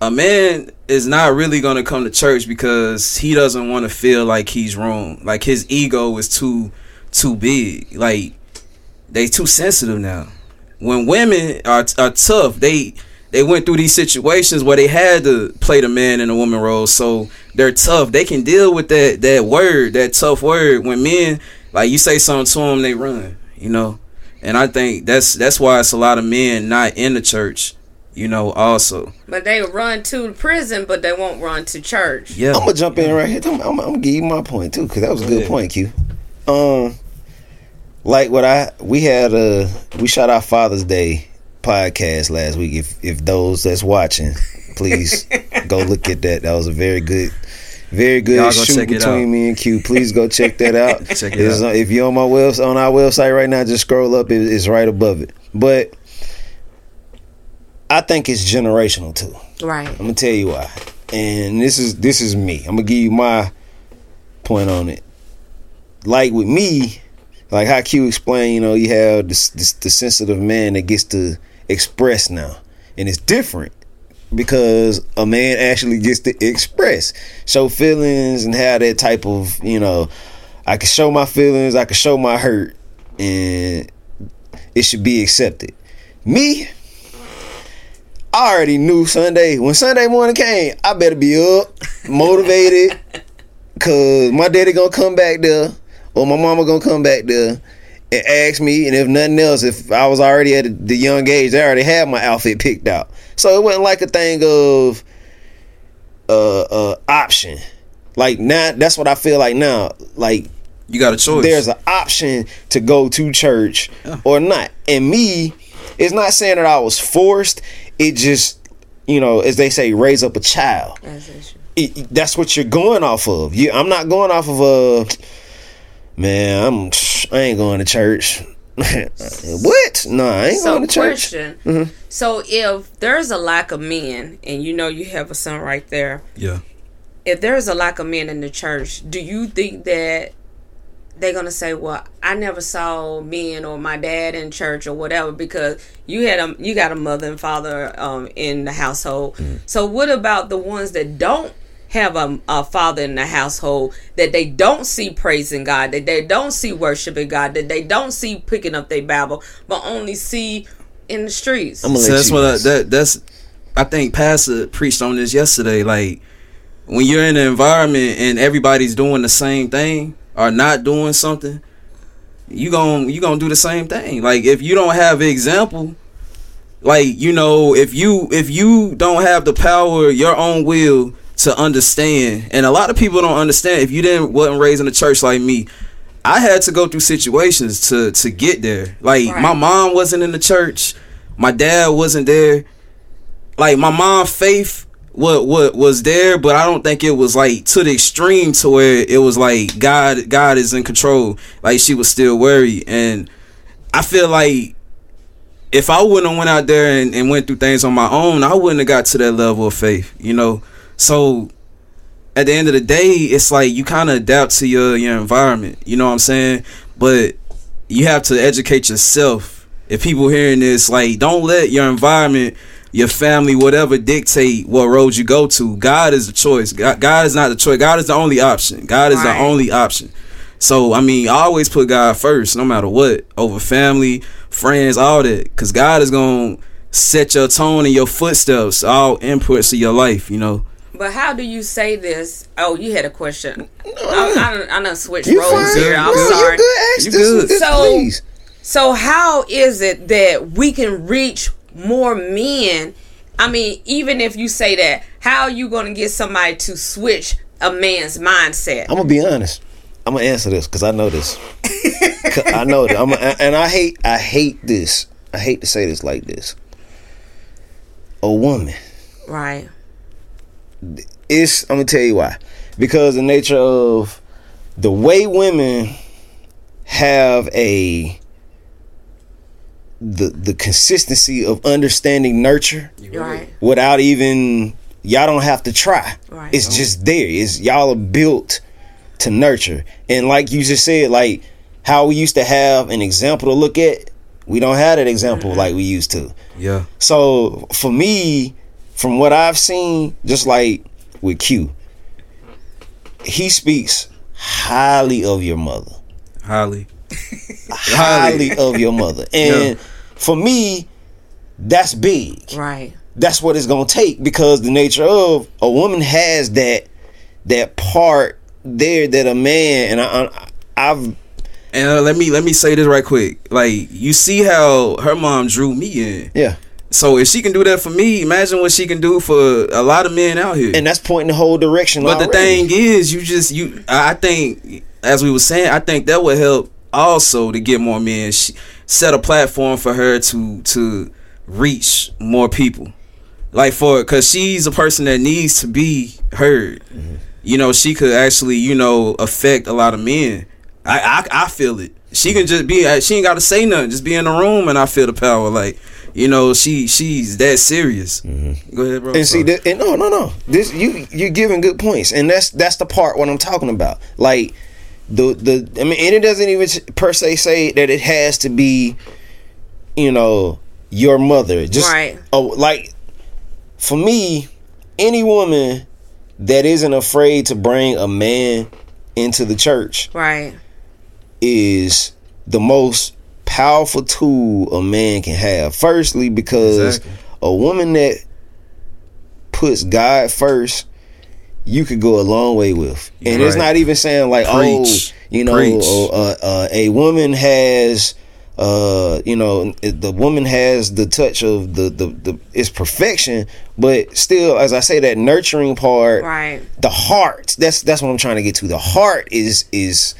a man is not really gonna come to church because he doesn't want to feel like he's wrong. Like his ego is too too big. Like they too sensitive now. When women are are tough, they they went through these situations where they had to play the man and the woman role, so they're tough. They can deal with that that word, that tough word. When men like you say something to them, they run. You know, and I think that's that's why it's a lot of men not in the church. You know, also. But they run to prison, but they won't run to church. Yeah. I'm gonna jump in right here. I'm, I'm, I'm gonna give you my point too, because that was a good ahead. point, Q. Um, like what I we had a we shot our Father's Day podcast last week. If if those that's watching, please go look at that. That was a very good. Very good shoot between me and Q. Please go check that out. Check it It's out. if you're on my website on our website right now, just scroll up. It, it's right above it. But I think it's generational too. Right. I'm gonna tell you why. And this is this is me. I'm gonna give you my point on it. Like with me, like how Q explained, you know, you have this, this the sensitive man that gets to express now, and it's different because a man actually gets to express, show feelings, and have that type of, you know, I can show my feelings, I can show my hurt, and it should be accepted. Me, I already knew Sunday. When Sunday morning came, I better be up, motivated, cause my daddy gonna come back there, or my mama gonna come back there and ask me. And if nothing else, if I was already at the young age, I already had my outfit picked out. So it wasn't like a thing of uh uh option. Like now, that's what I feel like now. Like You got a choice. there's an option to go to church or not. And me, it's not saying that I was forced. It just, you know, as they say, raise up a child. That's it. It- it- that's what you're going off of. You, I'm not going off of a man. I'm. I ain't going to church. what? No, I ain't So going to church. Mm-hmm. question. So if there's a lack of men, and you know you have a son right there, yeah. if there's a lack of men in the church, do you think that they're gonna say, "Well, I never saw men or my dad in church or whatever," because you had a you got a mother and father um, in the household. So what about the ones that don't? Have a, a father in the household that they don't see praising God, that they don't see worshiping God, that they don't see picking up their Bible, but only see in the streets. I'm gonna So that's what I, that that's. I think Pastor preached on this yesterday. Like when you're in an environment and everybody's doing the same thing or not doing something, you gon' you gonna do the same thing. Like if you don't have example, like you know if you if you don't have the power your own will to understand, and a lot of people don't understand. If you didn't wasn't raised in a church like me, I had to go through situations to to get there. Like Right. my mom wasn't in the church, my dad wasn't there. Like my mom faith what what was there, but I don't think it was like to the extreme to where it was like God God is in control. Like she was still worried, and I feel like if I wouldn't have went out there and, and went through things on my own, I wouldn't have got to that level of faith. You know, so at the end of the day, it's like you kind of adapt to your your environment. You know what I'm saying? But you have to educate yourself. If people hearing this, like, don't let your environment, your family, whatever, dictate what road you go to. God is the choice. God, God is not the choice. God is the only option. God is Right. the only option. So I mean, I always put God first, no matter what, over family, friends, all that, because God is gonna set your tone and your footsteps, all inputs of your life. You know. But how do you say this? Oh, you had a question. I, I, done- I done switched You roles fine? here. I'm No, sorry. You good? Ask You good. this, So- please. So how is it that we can reach more men? I mean, even if you say that, how are you going to get somebody to switch a man's mindset? I'm gonna be honest. I'm gonna answer this because I know this. I know that. I'm and I hate. I hate this. I hate to say this like this. A woman. Right. It's. I'm gonna tell you why. Because the nature of the way women have a the the consistency of understanding nurture Right. without even y'all don't have to try. Right. It's just there. It's y'all are built to nurture. And like you just said, like how we used to have an example to look at, we don't have that example like we used to. Yeah. So for me, from what I've seen, just like with Q, he speaks highly of your mother. Highly. Highly of your mother. And for me, that's big Right. that's what it's gonna take because the nature of a woman has that that part there that a man and I, I I've And uh, let me let me say this right quick. Like you see how her mom drew me in. yeah So if she can do that for me, imagine what she can do for a lot of men out here. and that's pointing the whole direction. but the thing is, you just you. I I think, as we were saying, I think that would help also to get more men. She, set a platform for her to to reach more people. Like for because she's a person that needs to be heard. Mm-hmm. You know, she could actually you know affect a lot of men. I I, I feel it. She can just be. Uh, she ain't got to say nothing. Just be in the room, and I feel the power. Like you know, she she's that serious. Mm-hmm. Go ahead, bro. and see that and no no no this you you're giving good points and that's that's the part what I'm talking about like the the I mean and it doesn't even per se say that it has to be you know your mother just Right. oh like for me any woman that isn't afraid to bring a man into the church Right. is the most powerful tool a man can have. Firstly, because Exactly. a woman that puts God first, you could go a long way with. And it's not even saying like, Preach. oh, you know, Preach. uh, uh, a woman has. Uh, you know, the woman has the touch of the, the the it's perfection, but still, as I say, that nurturing part, Right. the heart that's that's what i'm trying to get to the heart is is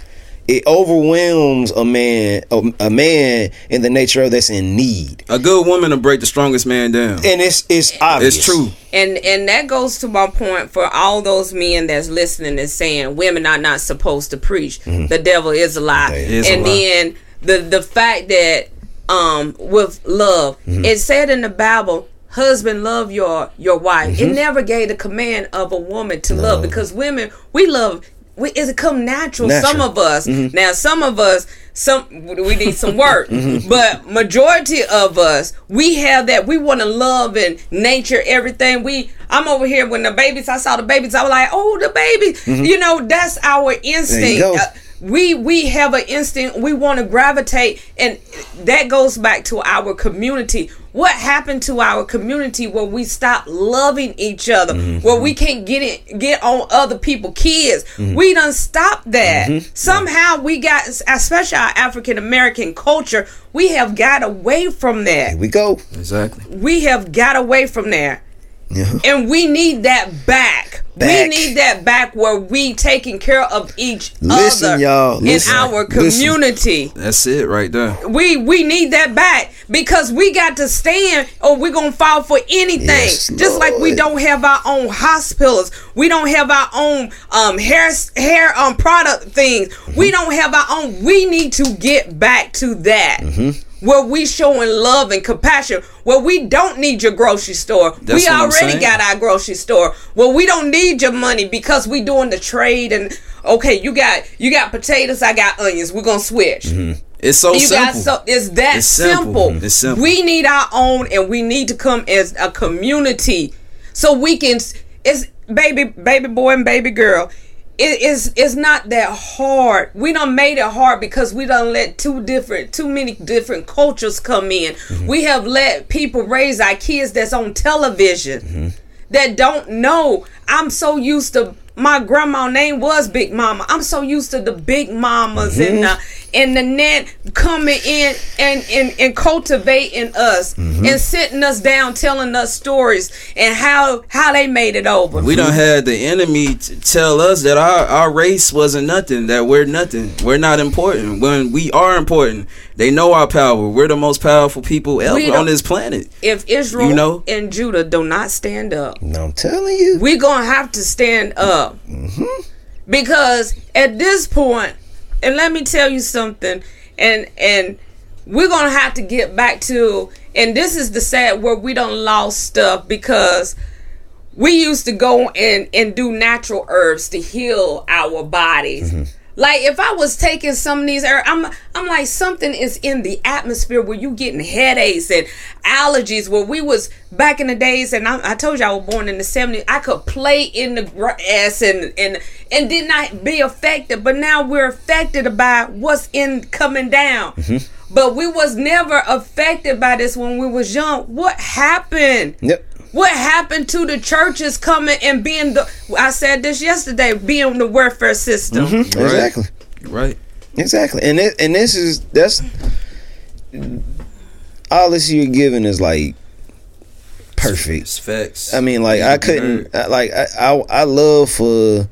it overwhelms a man a, a man in the nature of that's in need A good woman will break the strongest man down. and it's it's obvious It's true. And and that goes to my point for all those men that's listening and saying women are not supposed to preach. Mm-hmm. The devil is a lie. Is a and lie. then the the fact that um with love, mm-hmm. it said in the Bible, husband love your your wife. It mm-hmm. never gave the command of a woman to love because women we love we, it's come natural. Some of us now, some of us, some we need some work, but majority of us, we have that. We want to love and nature everything. We, I'm over here when the babies. I saw the babies. I was like, oh, the babies. You know, that's our instinct. Uh, go. We we have an instinct. We want to gravitate, and that goes back to our community. What happened to our community where we stopped loving each other, mm-hmm. where we can't get it, get on other people, kids? Mm-hmm. We done stopped that. Mm-hmm. Somehow we got, especially our African American culture, we have got away from that. here we go Exactly. We have got away from there. Yeah. And we need that back. We need that back where we taking care of each Listen, other y'all, in listen, our listen. community. That's it right there. We we need that back because we got to stand or we're gonna fall for anything. Yes, Just like we don't have our own hospitals, we don't have our own um hair hair um product things. Mm-hmm. We don't have our own. We need to get back to that. Mm-hmm. Where we showing love and compassion, where we don't need your grocery store, That's we already got our grocery store. Well, we don't need your money because we doing the trade and okay, you got you got potatoes, I got onions. We're gonna switch. Mm-hmm. It's so You simple. so it's that It's simple. simple. It's simple. We need our own, and we need to come as a community, so we can. It's baby, baby boy, and baby girl. It is. It's not that hard. We don't made it hard because we don't let two different, too many different cultures come in. Mm-hmm. We have let people raise our kids that's on television Mm-hmm. that don't know. I'm so used to my grandma name was Big Mama. I'm so used to the big mamas and the and the net coming in and and, and cultivating us mm-hmm. and sitting us down, telling us stories and how how they made it over. We don't mm-hmm. had the enemy t- tell us that our, our race wasn't nothing, that we're nothing. We're not important. When we are important, they know our power. We're the most powerful people ever on this planet. if Israel You know? and Judah do not stand up, No, i'm telling you we're gonna have to stand up mm-hmm. because at this point and let me tell you something. And and we're gonna have to get back to and this is the sad where we don't lost stuff because we used to go and and do natural herbs to heal our bodies mm-hmm. Like if I was taking some of these I'm I'm like something is in the atmosphere where you getting headaches and allergies. Where we was back in the days, and I, I told you I was born in the '70s. I could play in the grass and and and did not be affected. But now we're affected by what's in coming down. Mm-hmm. But we was never affected by this when we was young. What happened? yep What happened to the churches coming and being the? I said this yesterday, being the welfare system. Mm-hmm. exactly Right. exactly and it, and this is that's all this you're giving is like perfect It's facts. I mean, like I couldn't, I, like I, I, I love for,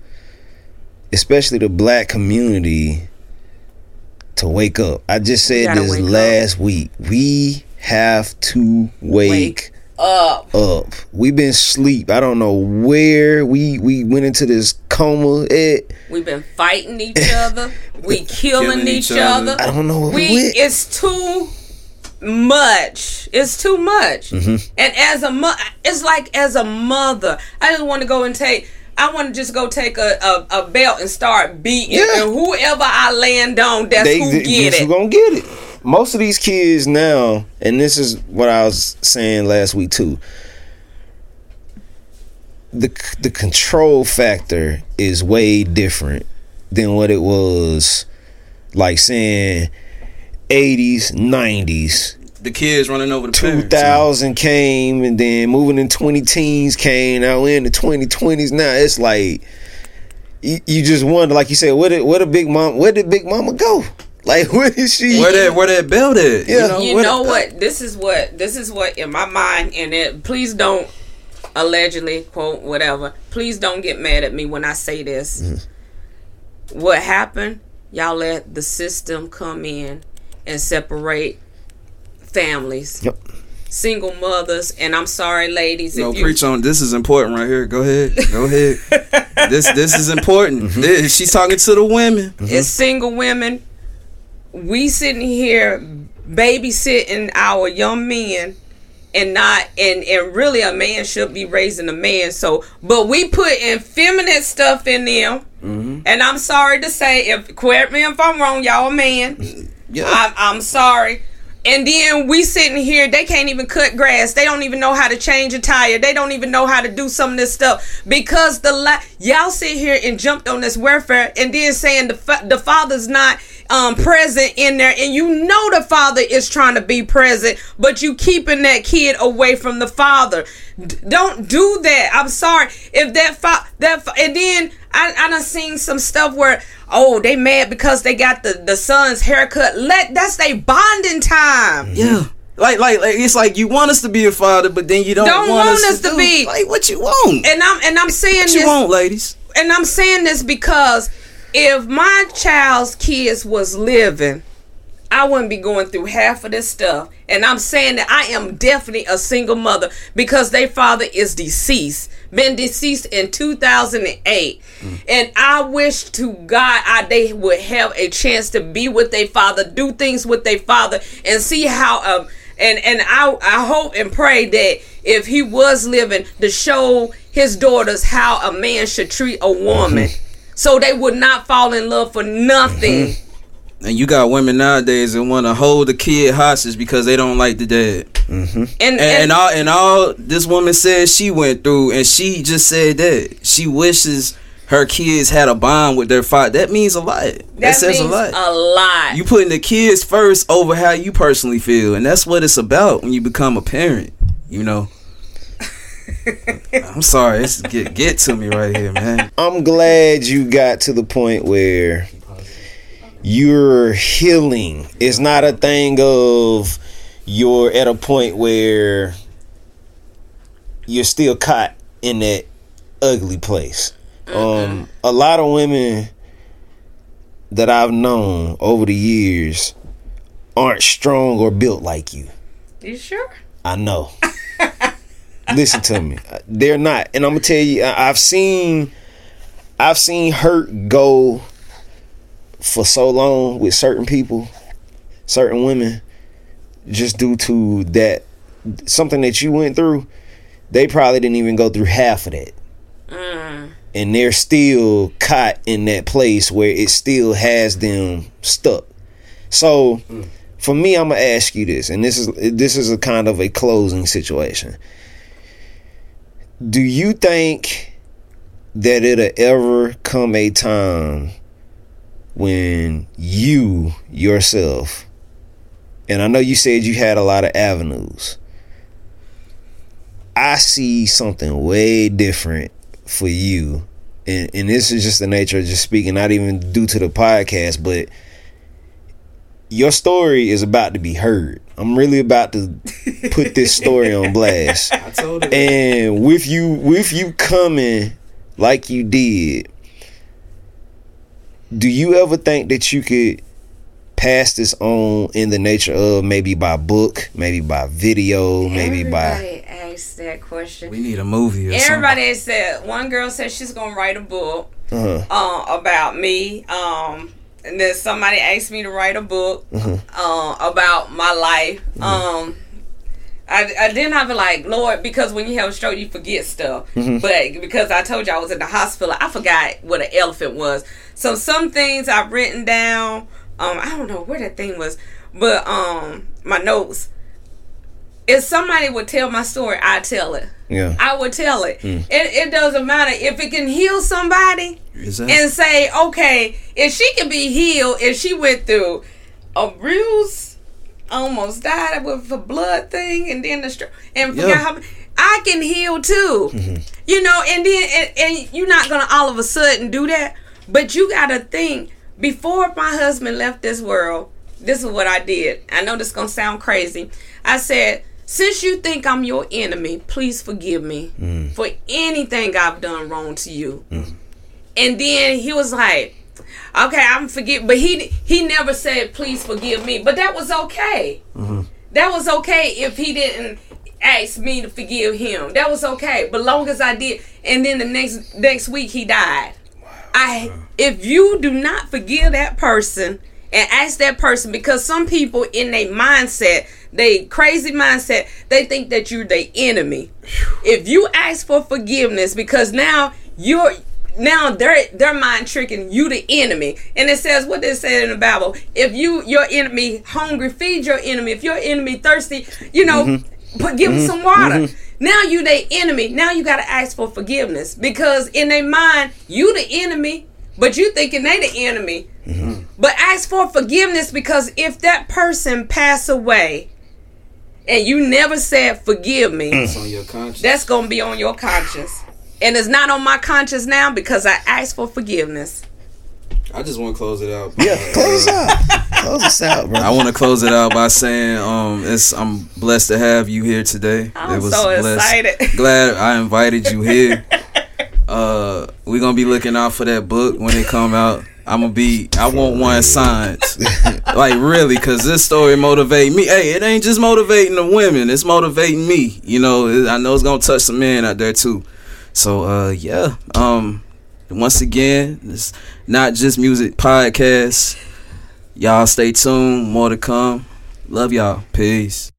especially the black community, to wake up. I just said this wake up. last week. We have to wake, Wake up. up. We've been sleep. I don't know where we we went into this coma. It. We've been fighting each other. We killing, Killing each, each other. other. I don't know We we went. it's too much. It's too much. Mm-hmm. And as a mo- it's like as a mother, I just want to go and take. I want to just go take a, a, a belt and start beating, Yeah. and whoever I land on, that's they, who they- get it. gonna get it. Most of these kids now, and this is what I was saying last week too. The the control factor is way different than what it was like saying 80s, 90s. The kids running over the parents. 2000 came and then moving in 20 teens came. Now we're in the 2020s now. It's like you, you just wonder, like you said, where did where did Big Mom where did Big Mama go? Like where is she? Where that where that belt at? Yeah. You know, you where know the- what? This is what this is what in my mind, and it. Please don't allegedly quote whatever. Please don't get mad at me when I say this. Mm-hmm. What happened? Y'all let the system come in and separate families, Yep. single mothers, and I'm sorry, ladies. No, if you, preach on. This is important right here. Go ahead. Go ahead. this this is important. Mm-hmm. This- she's talking to the women. it's single women. We sitting here babysitting our young men and not and and really a man should be raising a man. So but we put in feminine stuff in them. Mm-hmm. And i'm sorry to say if correct me if i'm wrong y'all a man. Yeah. I'm, I'm sorry and then we sitting here they can't even cut grass. They don't even know how to change a tire. They don't even know how to do some of this stuff. Because the la- y'all sit here and jumped on this welfare and then saying the, fa- the father's not um, present in there. And you know the father is trying to be present but you keeping that kid away from the father. D- don't do that. I'm sorry. If that fa- that fa- and then I, I done seen some stuff where oh they mad because they got the the son's haircut let that's they bonding time mm-hmm. Yeah. Like, like, like, it's like you want us to be a father, but then you don't, Don't want, want us, us to, to be. Like, what you want? and i'm and i'm saying what you want, ladies? and I'm saying this because if my child's kids was living, I wouldn't be going through half of this stuff. And I'm saying that I am definitely a single mother because their father is deceased, been deceased in 2008. Mm. And I wish to God I, they would have a chance to be with their father, do things with their father, and see how um and and I I hope and pray that if he was living to show his daughters how a man should treat a woman, mm-hmm. so they would not fall in love for nothing. Mm-hmm. And you got women nowadays that want to hold the kid hostage because they don't like the dad. Mm-hmm. And, And, and all and all this woman said she went through, and she just said that she wishes her kids had a bond with their father. That means a lot. That, that says a lot. A lot. you putting the kids first over how you personally feel, and that's what it's about when you become a parent. You know. I'm sorry, it's get get to me right here, man. I'm glad you got to the point where you're healing. It's not a thing of you're at a point where you're still caught in that ugly place. Um, a lot of women that I've known over the years aren't strong or built like you. you sure? I know. Listen to me. They're not. And I'm gonna tell you, I've seen I've seen hurt go for so long with certain people, certain women, just due to that something that you went through, they probably didn't even go through half of that. Mm. And they're still caught in that place where it still has them stuck. So mm. for me, I'm gonna ask you this, and this is this is a kind of a closing situation. Do you think that it'll ever come a time when you yourself, and I know you said you had a lot of avenues. I see something way different for you. And, and this is just the nature of just speaking, not even due to the podcast, but your story is about to be heard. I'm really about to put this story on blast. I told her. And with you with you coming like you did, do you ever think that you could pass this on in the nature of maybe by book, maybe by video, maybe by Everybody asked that question. we need a movie or something. Everybody said one girl said she's gonna write a book uh uh, about me. Um, and then somebody asked me to write a book uh, about my life. Um, I, I didn't have it like Lord because when you have a stroke you forget stuff. But because I told you I was in the hospital, I forgot what an elephant was. So some things I've written down. Um, I don't know where that thing was, but um, my notes. If somebody would tell my story, I tell it. yeah. I would tell it. It it doesn't matter if it can heal somebody Is that- and say, okay, if she can be healed, if she went through a bruise, almost died with a blood thing, and then the stroke, and forgot Yeah. how. I can heal too, Mm-hmm. you know, and then and, and you're not gonna all of a sudden do that, but you gotta think before my husband left this world. This is what I did. I know this gonna sound crazy. I said, since you think I'm your enemy, please forgive me Mm. for anything I've done wrong to you. And then he was like, "Okay, I'm forgive," but he he never said, "Please forgive me." But that was okay. Mm-hmm. That was okay if he didn't ask me to forgive him. That was okay. But long as I did, and then the next next week he died. I if you do not forgive that person and ask that person because some people in their mindset, they crazy mindset, they think that you're the enemy. If you ask for forgiveness because now you're now they're their mind tricking you the enemy. And it says what they said in the Bible. If you your enemy hungry, feed your enemy. If your enemy thirsty, you know, mm-hmm. put give them mm-hmm. some water. Mm-hmm. Now you the enemy. Now you gotta ask for forgiveness. Because in their mind, you the enemy, but you thinking they the enemy. But ask for forgiveness because if that person pass away and you never said forgive me, mm. It's on your conscience. that's gonna be on your conscience. And it's not on my conscience now because I asked for forgiveness. I just want to close it out. Yeah, close us out. Close us out, bro. I want to close it out by saying, um, it's I'm blessed to have you here today. I'm so excited. Glad I invited you here. Uh, we're gonna be looking out for that book when it come out. I'm gonna be. I want one signed, like really, cause this story motivate me. Hey, it ain't just motivating the women; it's motivating me. You know, I know it's gonna touch some men out there too. So, uh, yeah. Um, once again, it's not just music podcast. Y'all stay tuned. More to come. Love y'all. Peace.